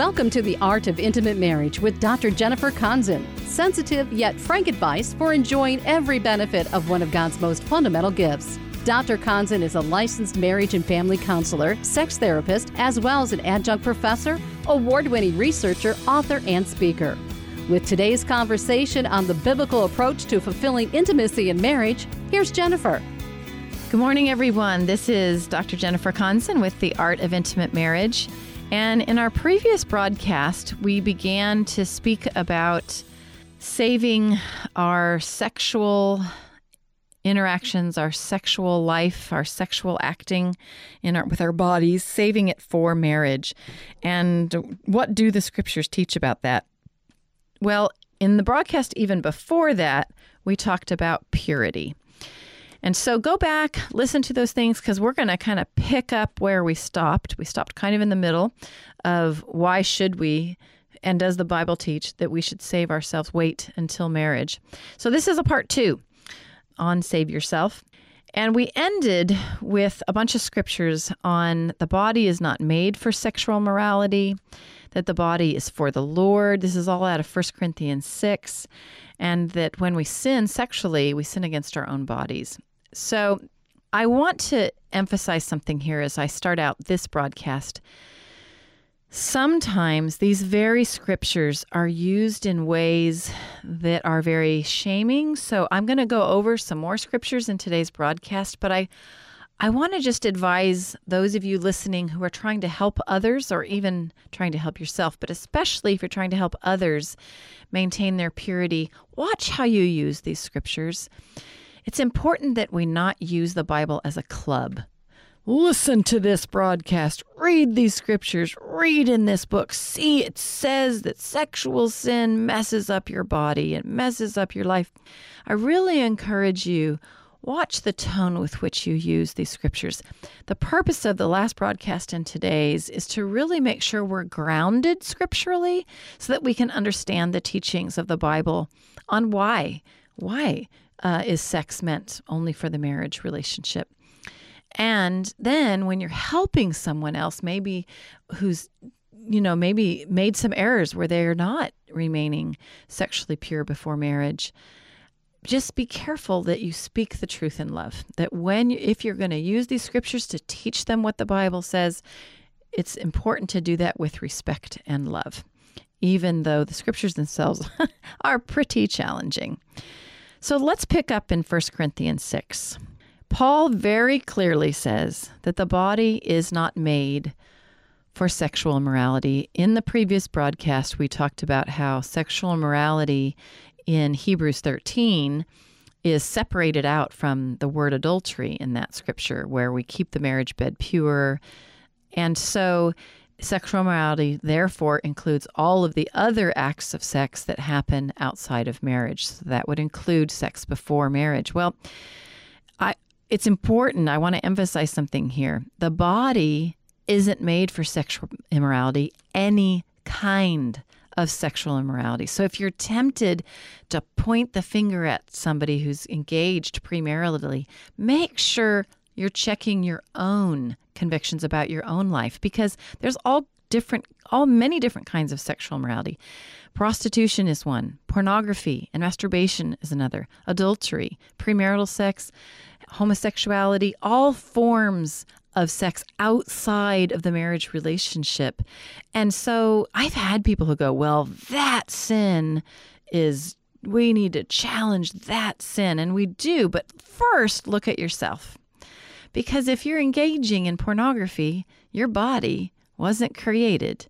Welcome to the Art of Intimate Marriage with Dr. Jennifer Konzen. Sensitive yet frank advice for enjoying every benefit of one of God's most fundamental gifts. Dr. Konzen is a licensed marriage and family counselor, sex therapist, as well as an adjunct professor, award winning researcher, author, and speaker. With today's conversation on the biblical approach to fulfilling intimacy in marriage, here's Jennifer. Good morning, everyone. This is Dr. Jennifer Konzen with The Art of Intimate Marriage. And in our previous broadcast, we began to speak about saving our sexual interactions, our sexual life, our sexual acting in our, with our bodies, saving it for marriage. And what do the scriptures teach about that? Well, in the broadcast even before that, we talked about purity. And so go back, listen to those things because we're going to kind of pick up where we stopped. We stopped kind of in the middle of why should we and does the Bible teach that we should save ourselves, wait until marriage? So this is a part two on save yourself. And we ended with a bunch of scriptures on the body is not made for sexual morality, that the body is for the Lord. This is all out of 1 Corinthians 6. And that when we sin sexually, we sin against our own bodies. So I want to emphasize something here as I start out this broadcast. Sometimes these very scriptures are used in ways that are very shaming. So I'm going to go over some more scriptures in today's broadcast, but I I want to just advise those of you listening who are trying to help others or even trying to help yourself, but especially if you're trying to help others maintain their purity, watch how you use these scriptures. It's important that we not use the Bible as a club. Listen to this broadcast, read these scriptures, read in this book. See, it says that sexual sin messes up your body, it messes up your life. I really encourage you watch the tone with which you use these scriptures. The purpose of the last broadcast and today's is to really make sure we're grounded scripturally so that we can understand the teachings of the Bible on why. Why uh, is sex meant only for the marriage relationship? And then when you're helping someone else, maybe who's, you know, maybe made some errors where they're not remaining sexually pure before marriage, just be careful that you speak the truth in love. That when, if you're going to use these scriptures to teach them what the Bible says, it's important to do that with respect and love, even though the scriptures themselves are pretty challenging. So let's pick up in 1 Corinthians 6. Paul very clearly says that the body is not made for sexual immorality. In the previous broadcast, we talked about how sexual immorality in Hebrews 13 is separated out from the word adultery in that scripture, where we keep the marriage bed pure. And so Sexual morality, therefore, includes all of the other acts of sex that happen outside of marriage. So that would include sex before marriage. Well, I, it's important. I want to emphasize something here. The body isn't made for sexual immorality, any kind of sexual immorality. So if you're tempted to point the finger at somebody who's engaged premaritally, make sure you're checking your own convictions about your own life because there's all different all many different kinds of sexual morality. Prostitution is one, pornography and masturbation is another, adultery, premarital sex, homosexuality, all forms of sex outside of the marriage relationship. And so I've had people who go, well, that sin is, we need to challenge that sin. And we do. But first, look at yourself. Because if you're engaging in pornography, your body wasn't created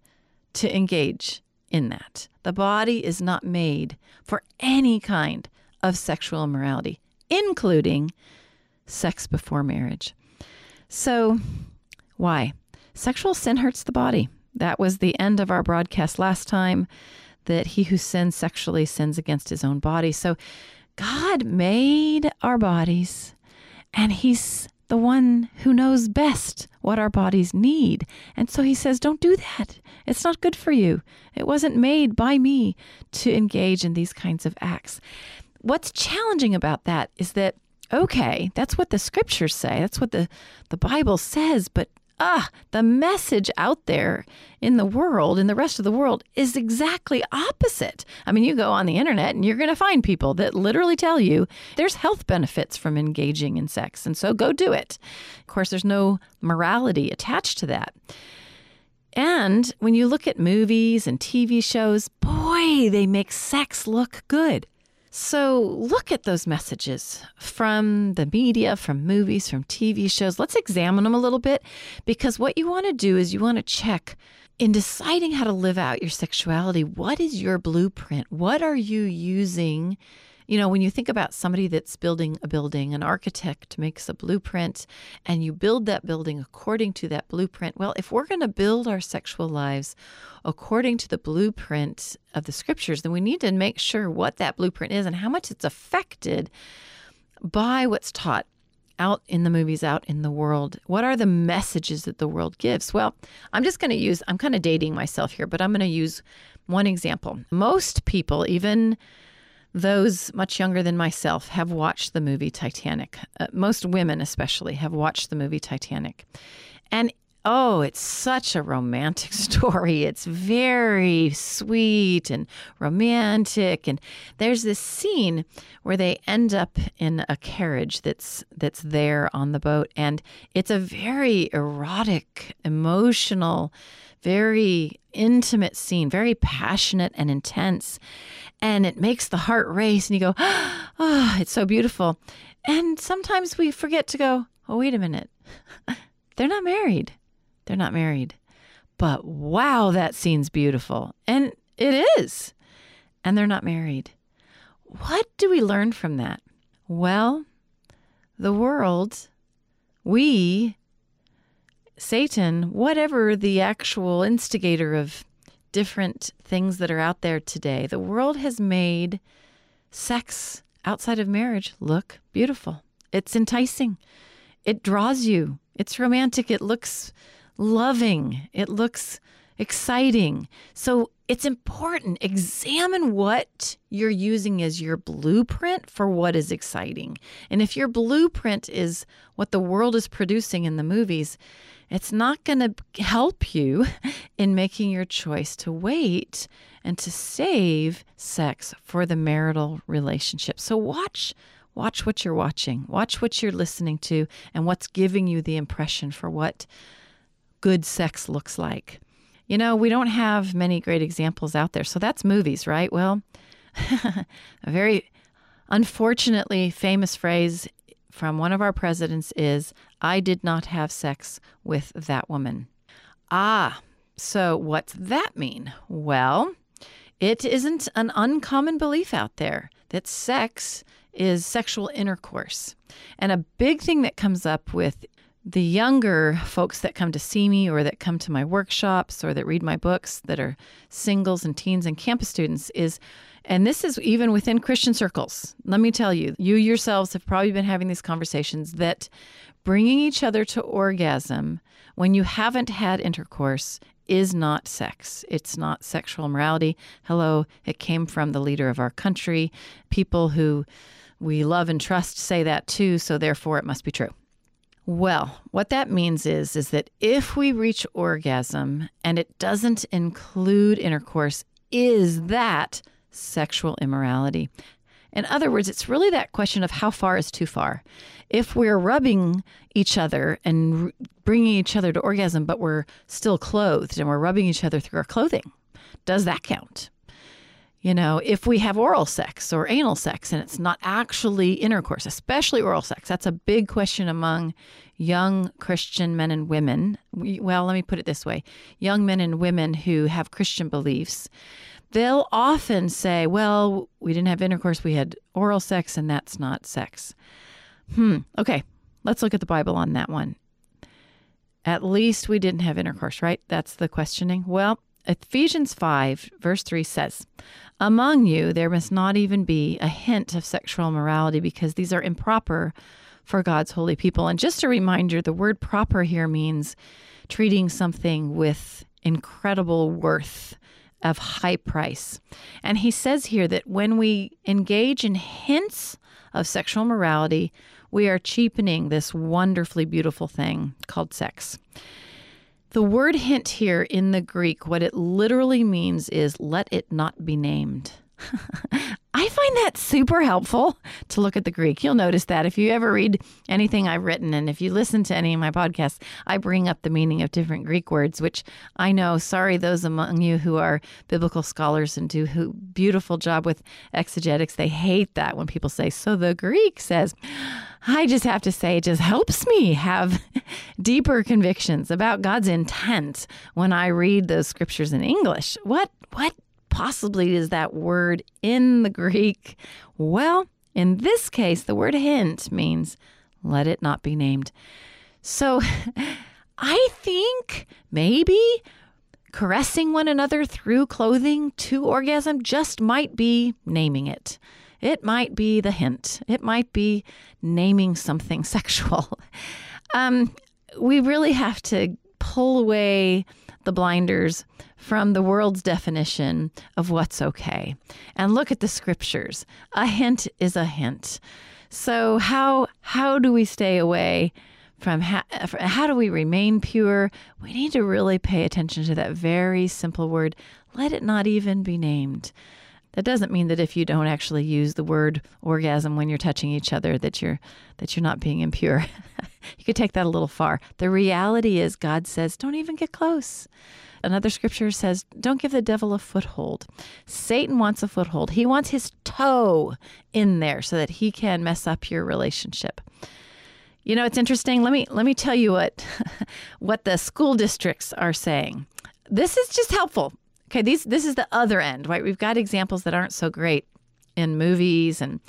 to engage in that. The body is not made for any kind of sexual immorality, including sex before marriage. So, why? Sexual sin hurts the body. That was the end of our broadcast last time that he who sins sexually sins against his own body. So, God made our bodies and he's the one who knows best what our bodies need. And so he says, Don't do that. It's not good for you. It wasn't made by me to engage in these kinds of acts. What's challenging about that is that, okay, that's what the scriptures say, that's what the, the Bible says, but ah, the message out there in the world, in the rest of the world, is exactly opposite. I mean, you go on the internet and you're going to find people that literally tell you there's health benefits from engaging in sex. And so go do it. Of course, there's no morality attached to that. And when you look at movies and TV shows, boy, they make sex look good. So look at those messages from the media, from movies, from TV shows. Let's examine them a little bit because what you want to do is you want to check in deciding how to live out your sexuality, what is your blueprint? What are you using you know, when you think about somebody that's building a building, an architect makes a blueprint and you build that building according to that blueprint. Well, if we're going to build our sexual lives according to the blueprint of the scriptures, then we need to make sure what that blueprint is and how much it's affected by what's taught out in the movies, out in the world? What are the messages that the world gives? Well, I'm just going to use, I'm kind of dating myself here, but I'm going to use one example. Most people, even those much younger than myself have watched the movie Titanic. Uh, most women, especially, have watched the movie Titanic. And oh, it's such a romantic story. It's very sweet and romantic. And there's this scene where they end up in a carriage that's that's there on the boat. And it's a very erotic, emotional, very intimate scene, very passionate and intense and it makes the heart race and you go, oh, it's so beautiful. And sometimes we forget to go, oh, wait a minute. They're not married. They're not married. But wow, that scene's beautiful. And it is. And they're not married. What do we learn from that? Well, the world, we, Satan, whatever the actual instigator of different things that are out there today. The world has made sex outside of marriage look beautiful. It's enticing. It draws you. It's romantic. It looks loving. It looks exciting. So it's important. Examine what you're using as your blueprint for what is exciting. And if your blueprint is what the world is producing in the movies, it's not going to help you in making your choice to wait and to save sex for the marital relationship. So watch watch what you're watching. Watch what you're listening to and what's giving you the impression for what good sex looks like. You know, we don't have many great examples out there. So that's movies, right? Well, a very unfortunately famous phrase from one of our presidents is I did not have sex with that woman. Ah, so what's that mean? Well, it isn't an uncommon belief out there that sex is sexual intercourse. And a big thing that comes up with the younger folks that come to see me or that come to my workshops or that read my books that are singles and teens and campus students is and this is even within Christian circles. Let me tell you, you yourselves have probably been having these conversations that bringing each other to orgasm when you haven't had intercourse is not sex. It's not sexual morality. Hello, it came from the leader of our country. People who we love and trust say that too, so therefore it must be true. Well, what that means is is that if we reach orgasm and it doesn't include intercourse, is that sexual immorality. In other words, it's really that question of how far is too far. If we're rubbing each other and bringing each other to orgasm, but we're still clothed and we're rubbing each other through our clothing, does that count? You know, if we have oral sex or anal sex and it's not actually intercourse, especially oral sex, that's a big question among young Christian men and women. Well, let me put it this way young men and women who have Christian beliefs they'll often say, well, we didn't have intercourse, we had oral sex, and that's not sex. Hmm, okay, let's look at the Bible on that one. At least we didn't have intercourse, right? That's the questioning. Well, Ephesians 5, verse 3 says, Among you there must not even be a hint of sexual morality because these are improper for God's holy people. And just a reminder the word proper here means treating something with incredible worth of high price. And he says here that when we engage in hints of sexual morality, we are cheapening this wonderfully beautiful thing called sex. The word hint here in the Greek, what it literally means is let it not be named. I find that super helpful to look at the Greek. You'll notice that if you ever read anything I've written and if you listen to any of my podcasts, I bring up the meaning of different Greek words, which I know, sorry, those among you who are biblical scholars and do a beautiful job with exegetics, they hate that when people say, so the Greek says, I just have to say, it just helps me have deeper convictions about God's intent when I read those scriptures in English. What, what possibly is that word in the Greek? Well, in this case, the word hint means let it not be named. So I think maybe caressing one another through clothing to orgasm just might be naming it. It might be the hint. It might be naming something sexual. Um, we really have to pull away the blinders from the world's definition of what's okay and look at the scriptures. A hint is a hint. So how how do we stay away from how, how do we remain pure? We need to really pay attention to that very simple word. Let it not even be named. That doesn't mean that if you don't actually use the word orgasm when you're touching each other that you're that you're not being impure. you could take that a little far. The reality is God says don't even get close. Another scripture says, Don't give the devil a foothold. Satan wants a foothold. He wants his toe in there so that he can mess up your relationship. You know, it's interesting. Let me let me tell you what what the school districts are saying. This is just helpful Okay, these this is the other end, right? We've got examples that aren't so great in movies and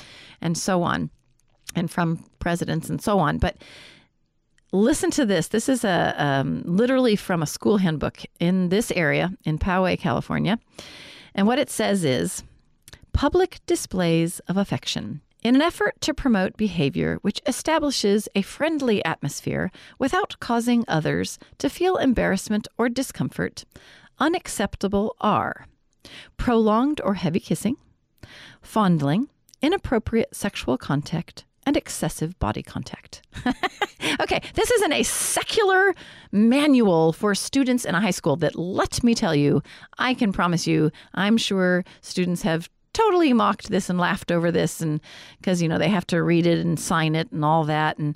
and so on, and from presidents and so on. But listen to this. This is a um, literally from a school handbook in this area in Poway, California, and what it says is public displays of affection. In an effort to promote behavior which establishes a friendly atmosphere without causing others to feel embarrassment or discomfort, unacceptable are prolonged or heavy kissing, fondling, inappropriate sexual contact, and excessive body contact. okay, this isn't a secular manual for students in a high school that, let me tell you, I can promise you, I'm sure students have totally mocked this and laughed over this and because you know they have to read it and sign it and all that and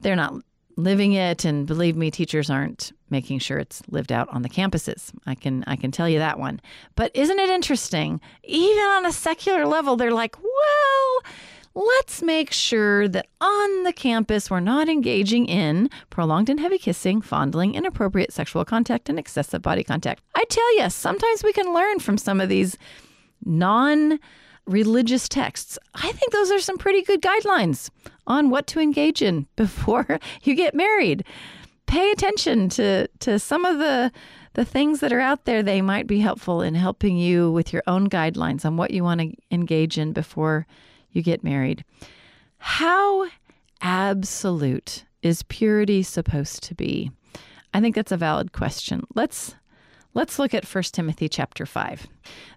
they're not living it. And believe me teachers aren't making sure it's lived out on the campuses. I can i can tell you that one. But isn't it interesting? Even on a secular level they're like well let's make sure that on the campus we're not engaging in prolonged and heavy kissing fondling inappropriate sexual contact and excessive body contact. I tell you sometimes we can learn from some of these non religious texts, I think those are some pretty good guidelines on what to engage in before you get married. Pay attention to, to some of the the things that are out there. They might be helpful in helping you with your own guidelines on what you want to engage in before you get married. How absolute is purity supposed to be? I think that's a valid question. Let's Let's look at 1 Timothy chapter 5.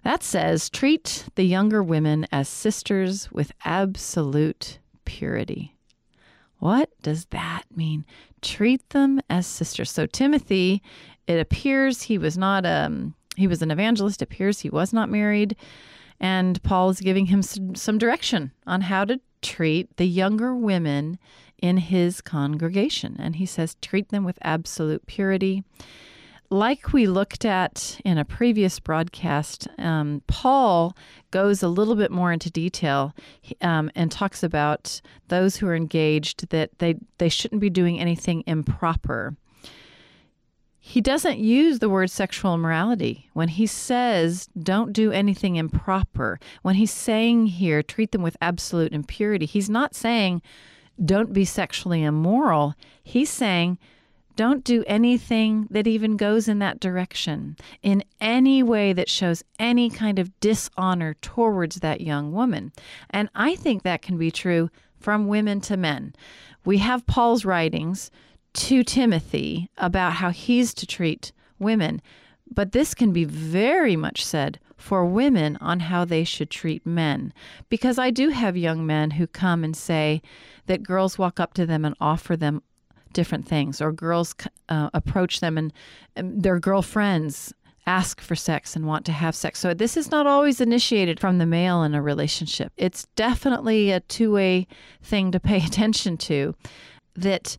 That says, treat the younger women as sisters with absolute purity. What does that mean? Treat them as sisters. So Timothy, it appears he was not um he was an evangelist, it appears he was not married, and Paul is giving him some, some direction on how to treat the younger women in his congregation. And he says treat them with absolute purity like we looked at in a previous broadcast, um, Paul goes a little bit more into detail um, and talks about those who are engaged that they, they shouldn't be doing anything improper. He doesn't use the word sexual immorality when he says don't do anything improper. When he's saying here, treat them with absolute impurity, he's not saying don't be sexually immoral. He's saying don't do anything that even goes in that direction in any way that shows any kind of dishonor towards that young woman. And I think that can be true from women to men. We have Paul's writings to Timothy about how he's to treat women, but this can be very much said for women on how they should treat men. Because I do have young men who come and say that girls walk up to them and offer them different things, or girls uh, approach them and, and their girlfriends ask for sex and want to have sex. So this is not always initiated from the male in a relationship. It's definitely a two way thing to pay attention to. That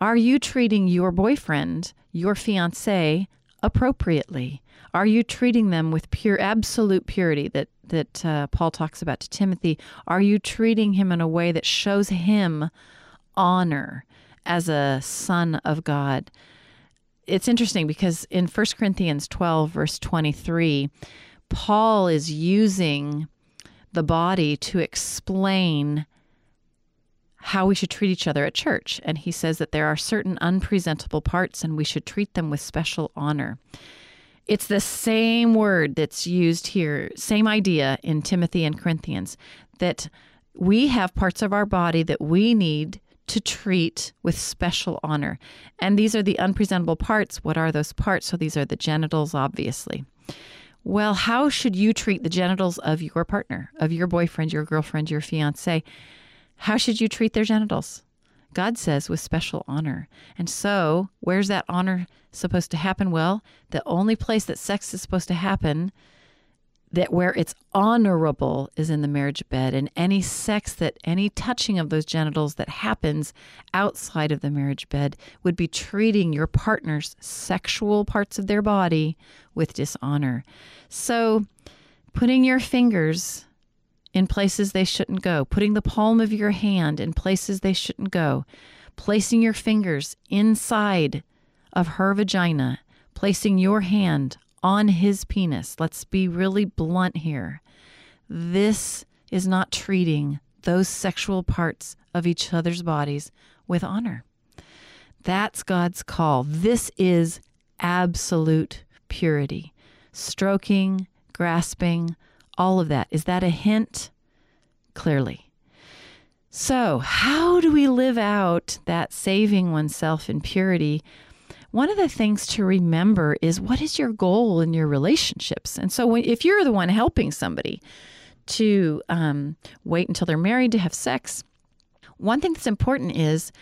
are you treating your boyfriend, your fiance, appropriately? Are you treating them with pure, absolute purity that that uh, Paul talks about to Timothy? Are you treating him in a way that shows him honor as a son of God? It's interesting because in 1 Corinthians 12, verse 23, Paul is using the body to explain how we should treat each other at church. And he says that there are certain unpresentable parts and we should treat them with special honor. It's the same word that's used here, same idea in Timothy and Corinthians, that we have parts of our body that we need to treat with special honor. And these are the unpresentable parts. What are those parts? So these are the genitals, obviously. Well, how should you treat the genitals of your partner, of your boyfriend, your girlfriend, your fiance? How should you treat their genitals? God says with special honor. And so, where's that honor supposed to happen? Well, the only place that sex is supposed to happen that where it's honorable is in the marriage bed and any sex that any touching of those genitals that happens outside of the marriage bed would be treating your partner's sexual parts of their body with dishonor. So, putting your fingers in places they shouldn't go, putting the palm of your hand in places they shouldn't go, placing your fingers inside of her vagina, placing your hand on his penis. Let's be really blunt here. This is not treating those sexual parts of each other's bodies with honor. That's God's call. This is absolute purity. Stroking, grasping, all of that. Is that a hint? Clearly. So, how do we live out that saving oneself in purity? One of the things to remember is what is your goal in your relationships? And so, if you're the one helping somebody to um, wait until they're married to have sex, one thing that's important is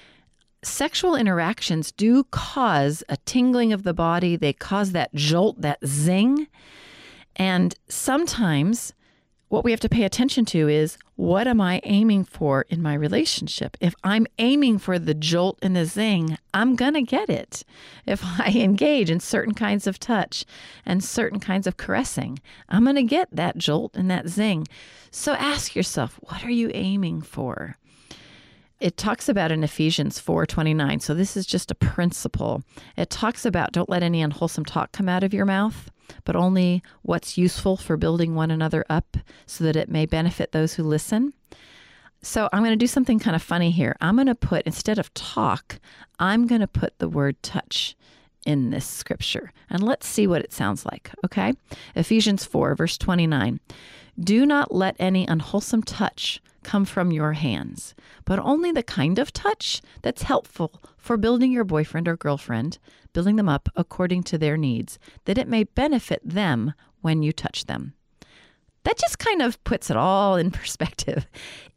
sexual interactions do cause a tingling of the body, they cause that jolt, that zing. And sometimes what we have to pay attention to is what am I aiming for in my relationship? If I'm aiming for the jolt and the zing, I'm going to get it. If I engage in certain kinds of touch and certain kinds of caressing, I'm going to get that jolt and that zing. So ask yourself, what are you aiming for? it talks about in Ephesians 4:29. So this is just a principle. It talks about don't let any unwholesome talk come out of your mouth, but only what's useful for building one another up so that it may benefit those who listen. So I'm going to do something kind of funny here. I'm going to put instead of talk, I'm going to put the word touch in this scripture. And let's see what it sounds like, okay? Ephesians 4 verse 29. Do not let any unwholesome touch come from your hands, but only the kind of touch that's helpful for building your boyfriend or girlfriend, building them up according to their needs, that it may benefit them when you touch them. That just kind of puts it all in perspective.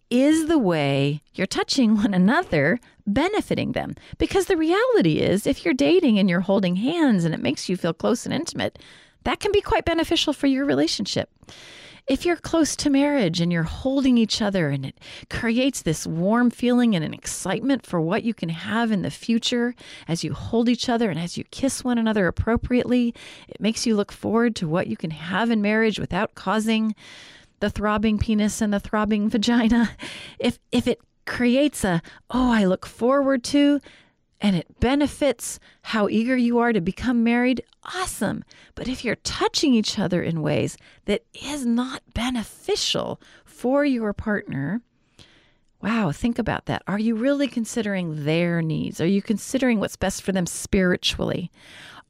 Is the way you're touching one another benefiting them? Because the reality is, if you're dating and you're holding hands and it makes you feel close and intimate, that can be quite beneficial for your relationship if you're close to marriage and you're holding each other and it creates this warm feeling and an excitement for what you can have in the future as you hold each other and as you kiss one another appropriately, it makes you look forward to what you can have in marriage without causing the throbbing penis and the throbbing vagina. If if it creates a oh, I look forward to and it benefits how eager you are to become married, awesome. But if you're touching each other in ways that is not beneficial for your partner, wow, think about that. Are you really considering their needs? Are you considering what's best for them spiritually?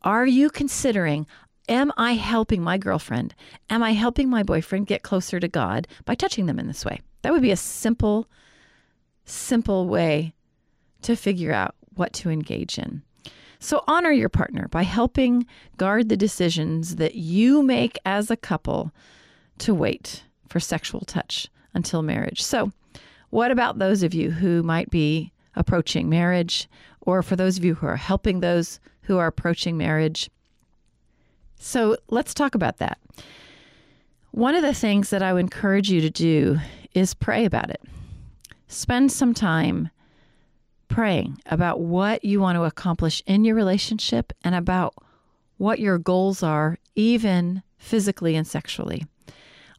Are you considering, am I helping my girlfriend? Am I helping my boyfriend get closer to God by touching them in this way? That would be a simple, simple way to figure out what to engage in. So honor your partner by helping guard the decisions that you make as a couple to wait for sexual touch until marriage. So, what about those of you who might be approaching marriage or for those of you who are helping those who are approaching marriage. So let's talk about that. One of the things that I would encourage you to do is pray about it. Spend some time praying about what you want to accomplish in your relationship and about what your goals are, even physically and sexually.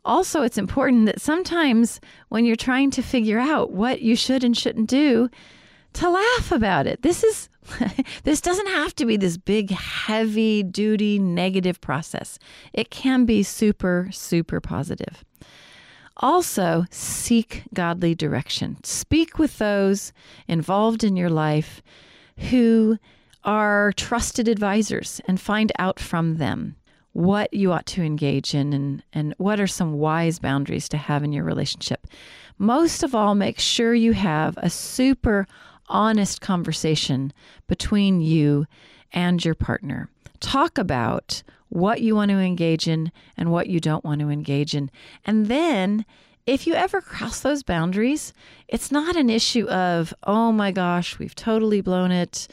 Also, it's important that sometimes when you're trying to figure out what you should and shouldn't do, to laugh about it. This is this doesn't have to be this big heavy duty negative process. It can be super super positive. Also, seek godly direction. Speak with those involved in your life who are trusted advisors and find out from them what you ought to engage in and, and what are some wise boundaries to have in your relationship. Most of all, make sure you have a super honest conversation between you and your partner. Talk about what you want to engage in and what you don't want to engage in. And then if you ever cross those boundaries, it's not an issue of, oh my gosh, we've totally blown it.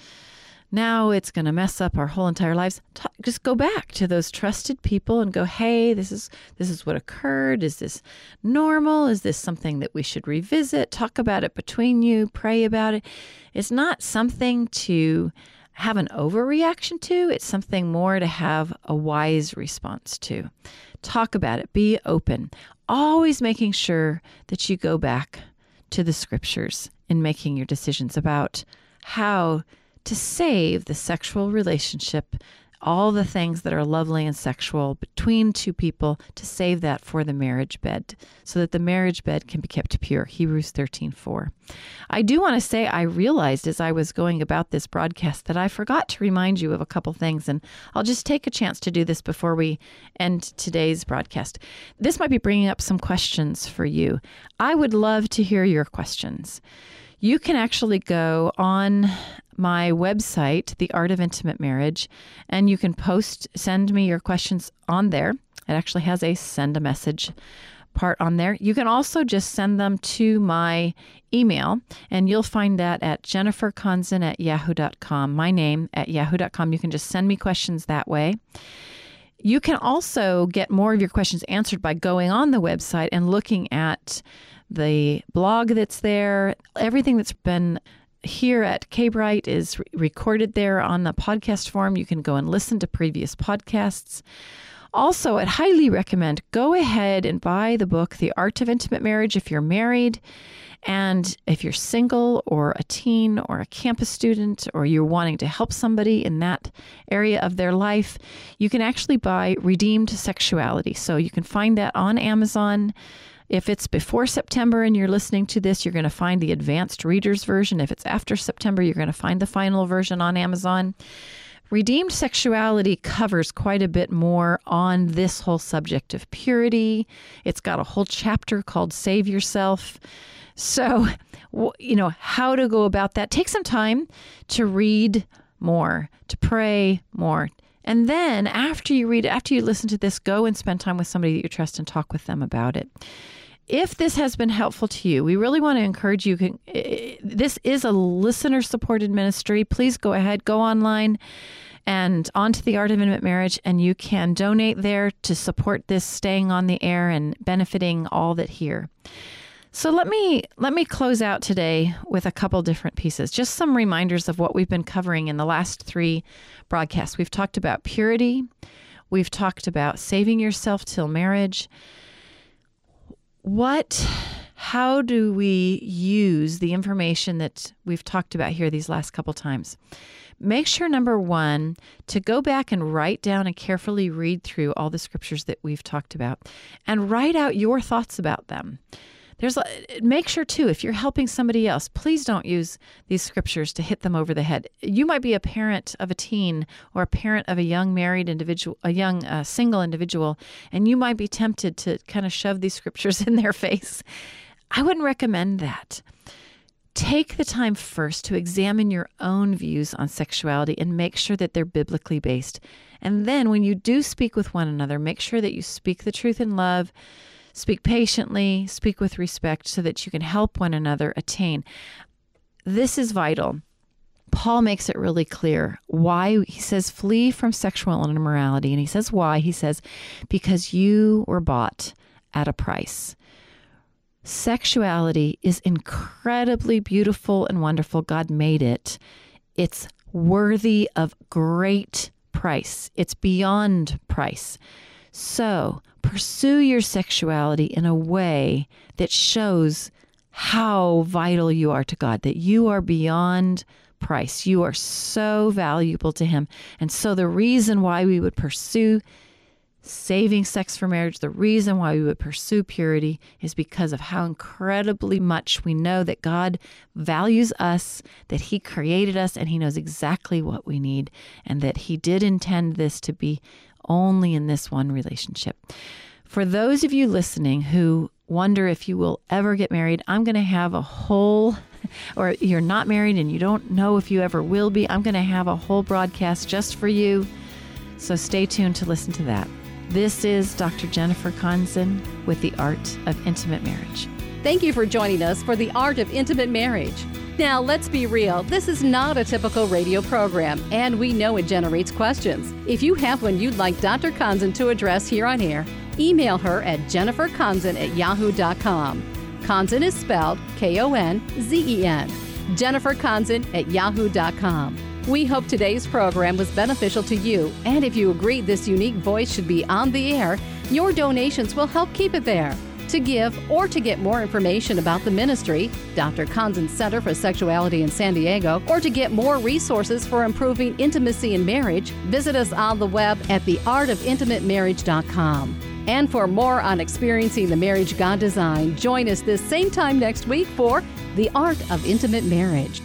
Now it's going to mess up our whole entire lives. Just go back to those trusted people and go hey this is this is what occurred. Is this normal? Is this something that we should revisit? Talk about it between you. Pray about it. It's not something to have an overreaction to it's something more to have a wise response to. Talk about it. Be open. Always making sure that you go back to the scriptures in making your decisions about how to save the sexual relationship, all the things that are lovely and sexual between two people, to save that for the marriage bed so that the marriage bed can be kept pure. Hebrews 13 4. I do want to say I realized as I was going about this broadcast that I forgot to remind you of a couple things, and I'll just take a chance to do this before we end today's broadcast. This might be bringing up some questions for you. I would love to hear your questions you can actually go on my website, The Art of Intimate Marriage, and you can post, send me your questions on there. It actually has a send a message part on there. You can also just send them to my email, and you'll find that at jenniferkonzen at yahoo.com, my name at yahoo.com. You can just send me questions that way. You can also get more of your questions answered by going on the website and looking at the blog that's there, everything that's been here at K-Brite is re- recorded there on the podcast form. You can go and listen to previous podcasts. Also, I'd highly recommend go ahead and buy the book, The Art of Intimate Marriage, if you're married. And if you're single or a teen or a campus student or you're wanting to help somebody in that area of their life, you can actually buy Redeemed Sexuality. So you can find that on Amazon. If it's before September and you're listening to this, you're going to find the advanced reader's version. If it's after September, you're going to find the final version on Amazon. Redeemed sexuality covers quite a bit more on this whole subject of purity. It's got a whole chapter called Save Yourself. So, you know, how to go about that. Take some time to read more, to pray more. And then after you read after you listen to this, go and spend time with somebody that you trust and talk with them about it if this has been helpful to you, we really want to encourage you. Can, this is a listener supported ministry. Please go ahead, go online and onto the Art of Intimate Marriage, and you can donate there to support this staying on the air and benefiting all that hear. So let me let me close out today with a couple different pieces. Just some reminders of what we've been covering in the last 3 broadcasts. We've talked about purity, we've talked about saving yourself till marriage, what how do we use the information that we've talked about here these last couple times? Make sure, number one, to go back and write down and carefully read through all the scriptures that we've talked about and write out your thoughts about them. There's make sure too if you're helping somebody else, please don't use these scriptures to hit them over the head. You might be a parent of a teen or a parent of a young married individual, a young uh, single individual, and you might be tempted to kind of shove these scriptures in their face. I wouldn't recommend that. Take the time first to examine your own views on sexuality and make sure that they're biblically based. And then when you do speak with one another, make sure that you speak the truth in love Speak patiently, speak with respect so that you can help one another attain. This is vital Paul makes it really clear why he says flee from sexual immorality. And he says why. He says, because you were bought at a price. Sexuality is incredibly beautiful and wonderful. God made it. It's worthy of great price, it's beyond price. So pursue your sexuality in a way that shows how vital you are to God, that you are beyond price. You are so valuable to Him. And so the reason why we would pursue saving sex for marriage, the reason why we would pursue purity is because of how incredibly much we know that God values us, that He created us, and He knows exactly what we need, and that He did intend this to be only in this one relationship. For those of you listening who wonder if you will ever get married, I'm going to have a whole or you're not married and you don't know if you ever will be, I'm going to have a whole broadcast just for you. So stay tuned to listen to that. This is Dr. Jennifer Konzen with The Art of Intimate Marriage. Thank you for joining us for The Art of Intimate Marriage. Now, let's be real, this is not a typical radio program, and we know it generates questions. If you have one you'd like Dr. Konzen to address here on air, email her at jenniferkonzen at yahoo.com. Konzen is spelled K O N Z E N. Jennifer Konzen at yahoo.com. We hope today's program was beneficial to you, and if you agree this unique voice should be on the air, your donations will help keep it there. To give or to get more information about the ministry, Dr. Konzen Center for Sexuality in San Diego, or to get more resources for improving intimacy in marriage, visit us on the web at theartofintimatemarriage.com. And for more on experiencing the marriage God designed, join us this same time next week for The Art of Intimate Marriage.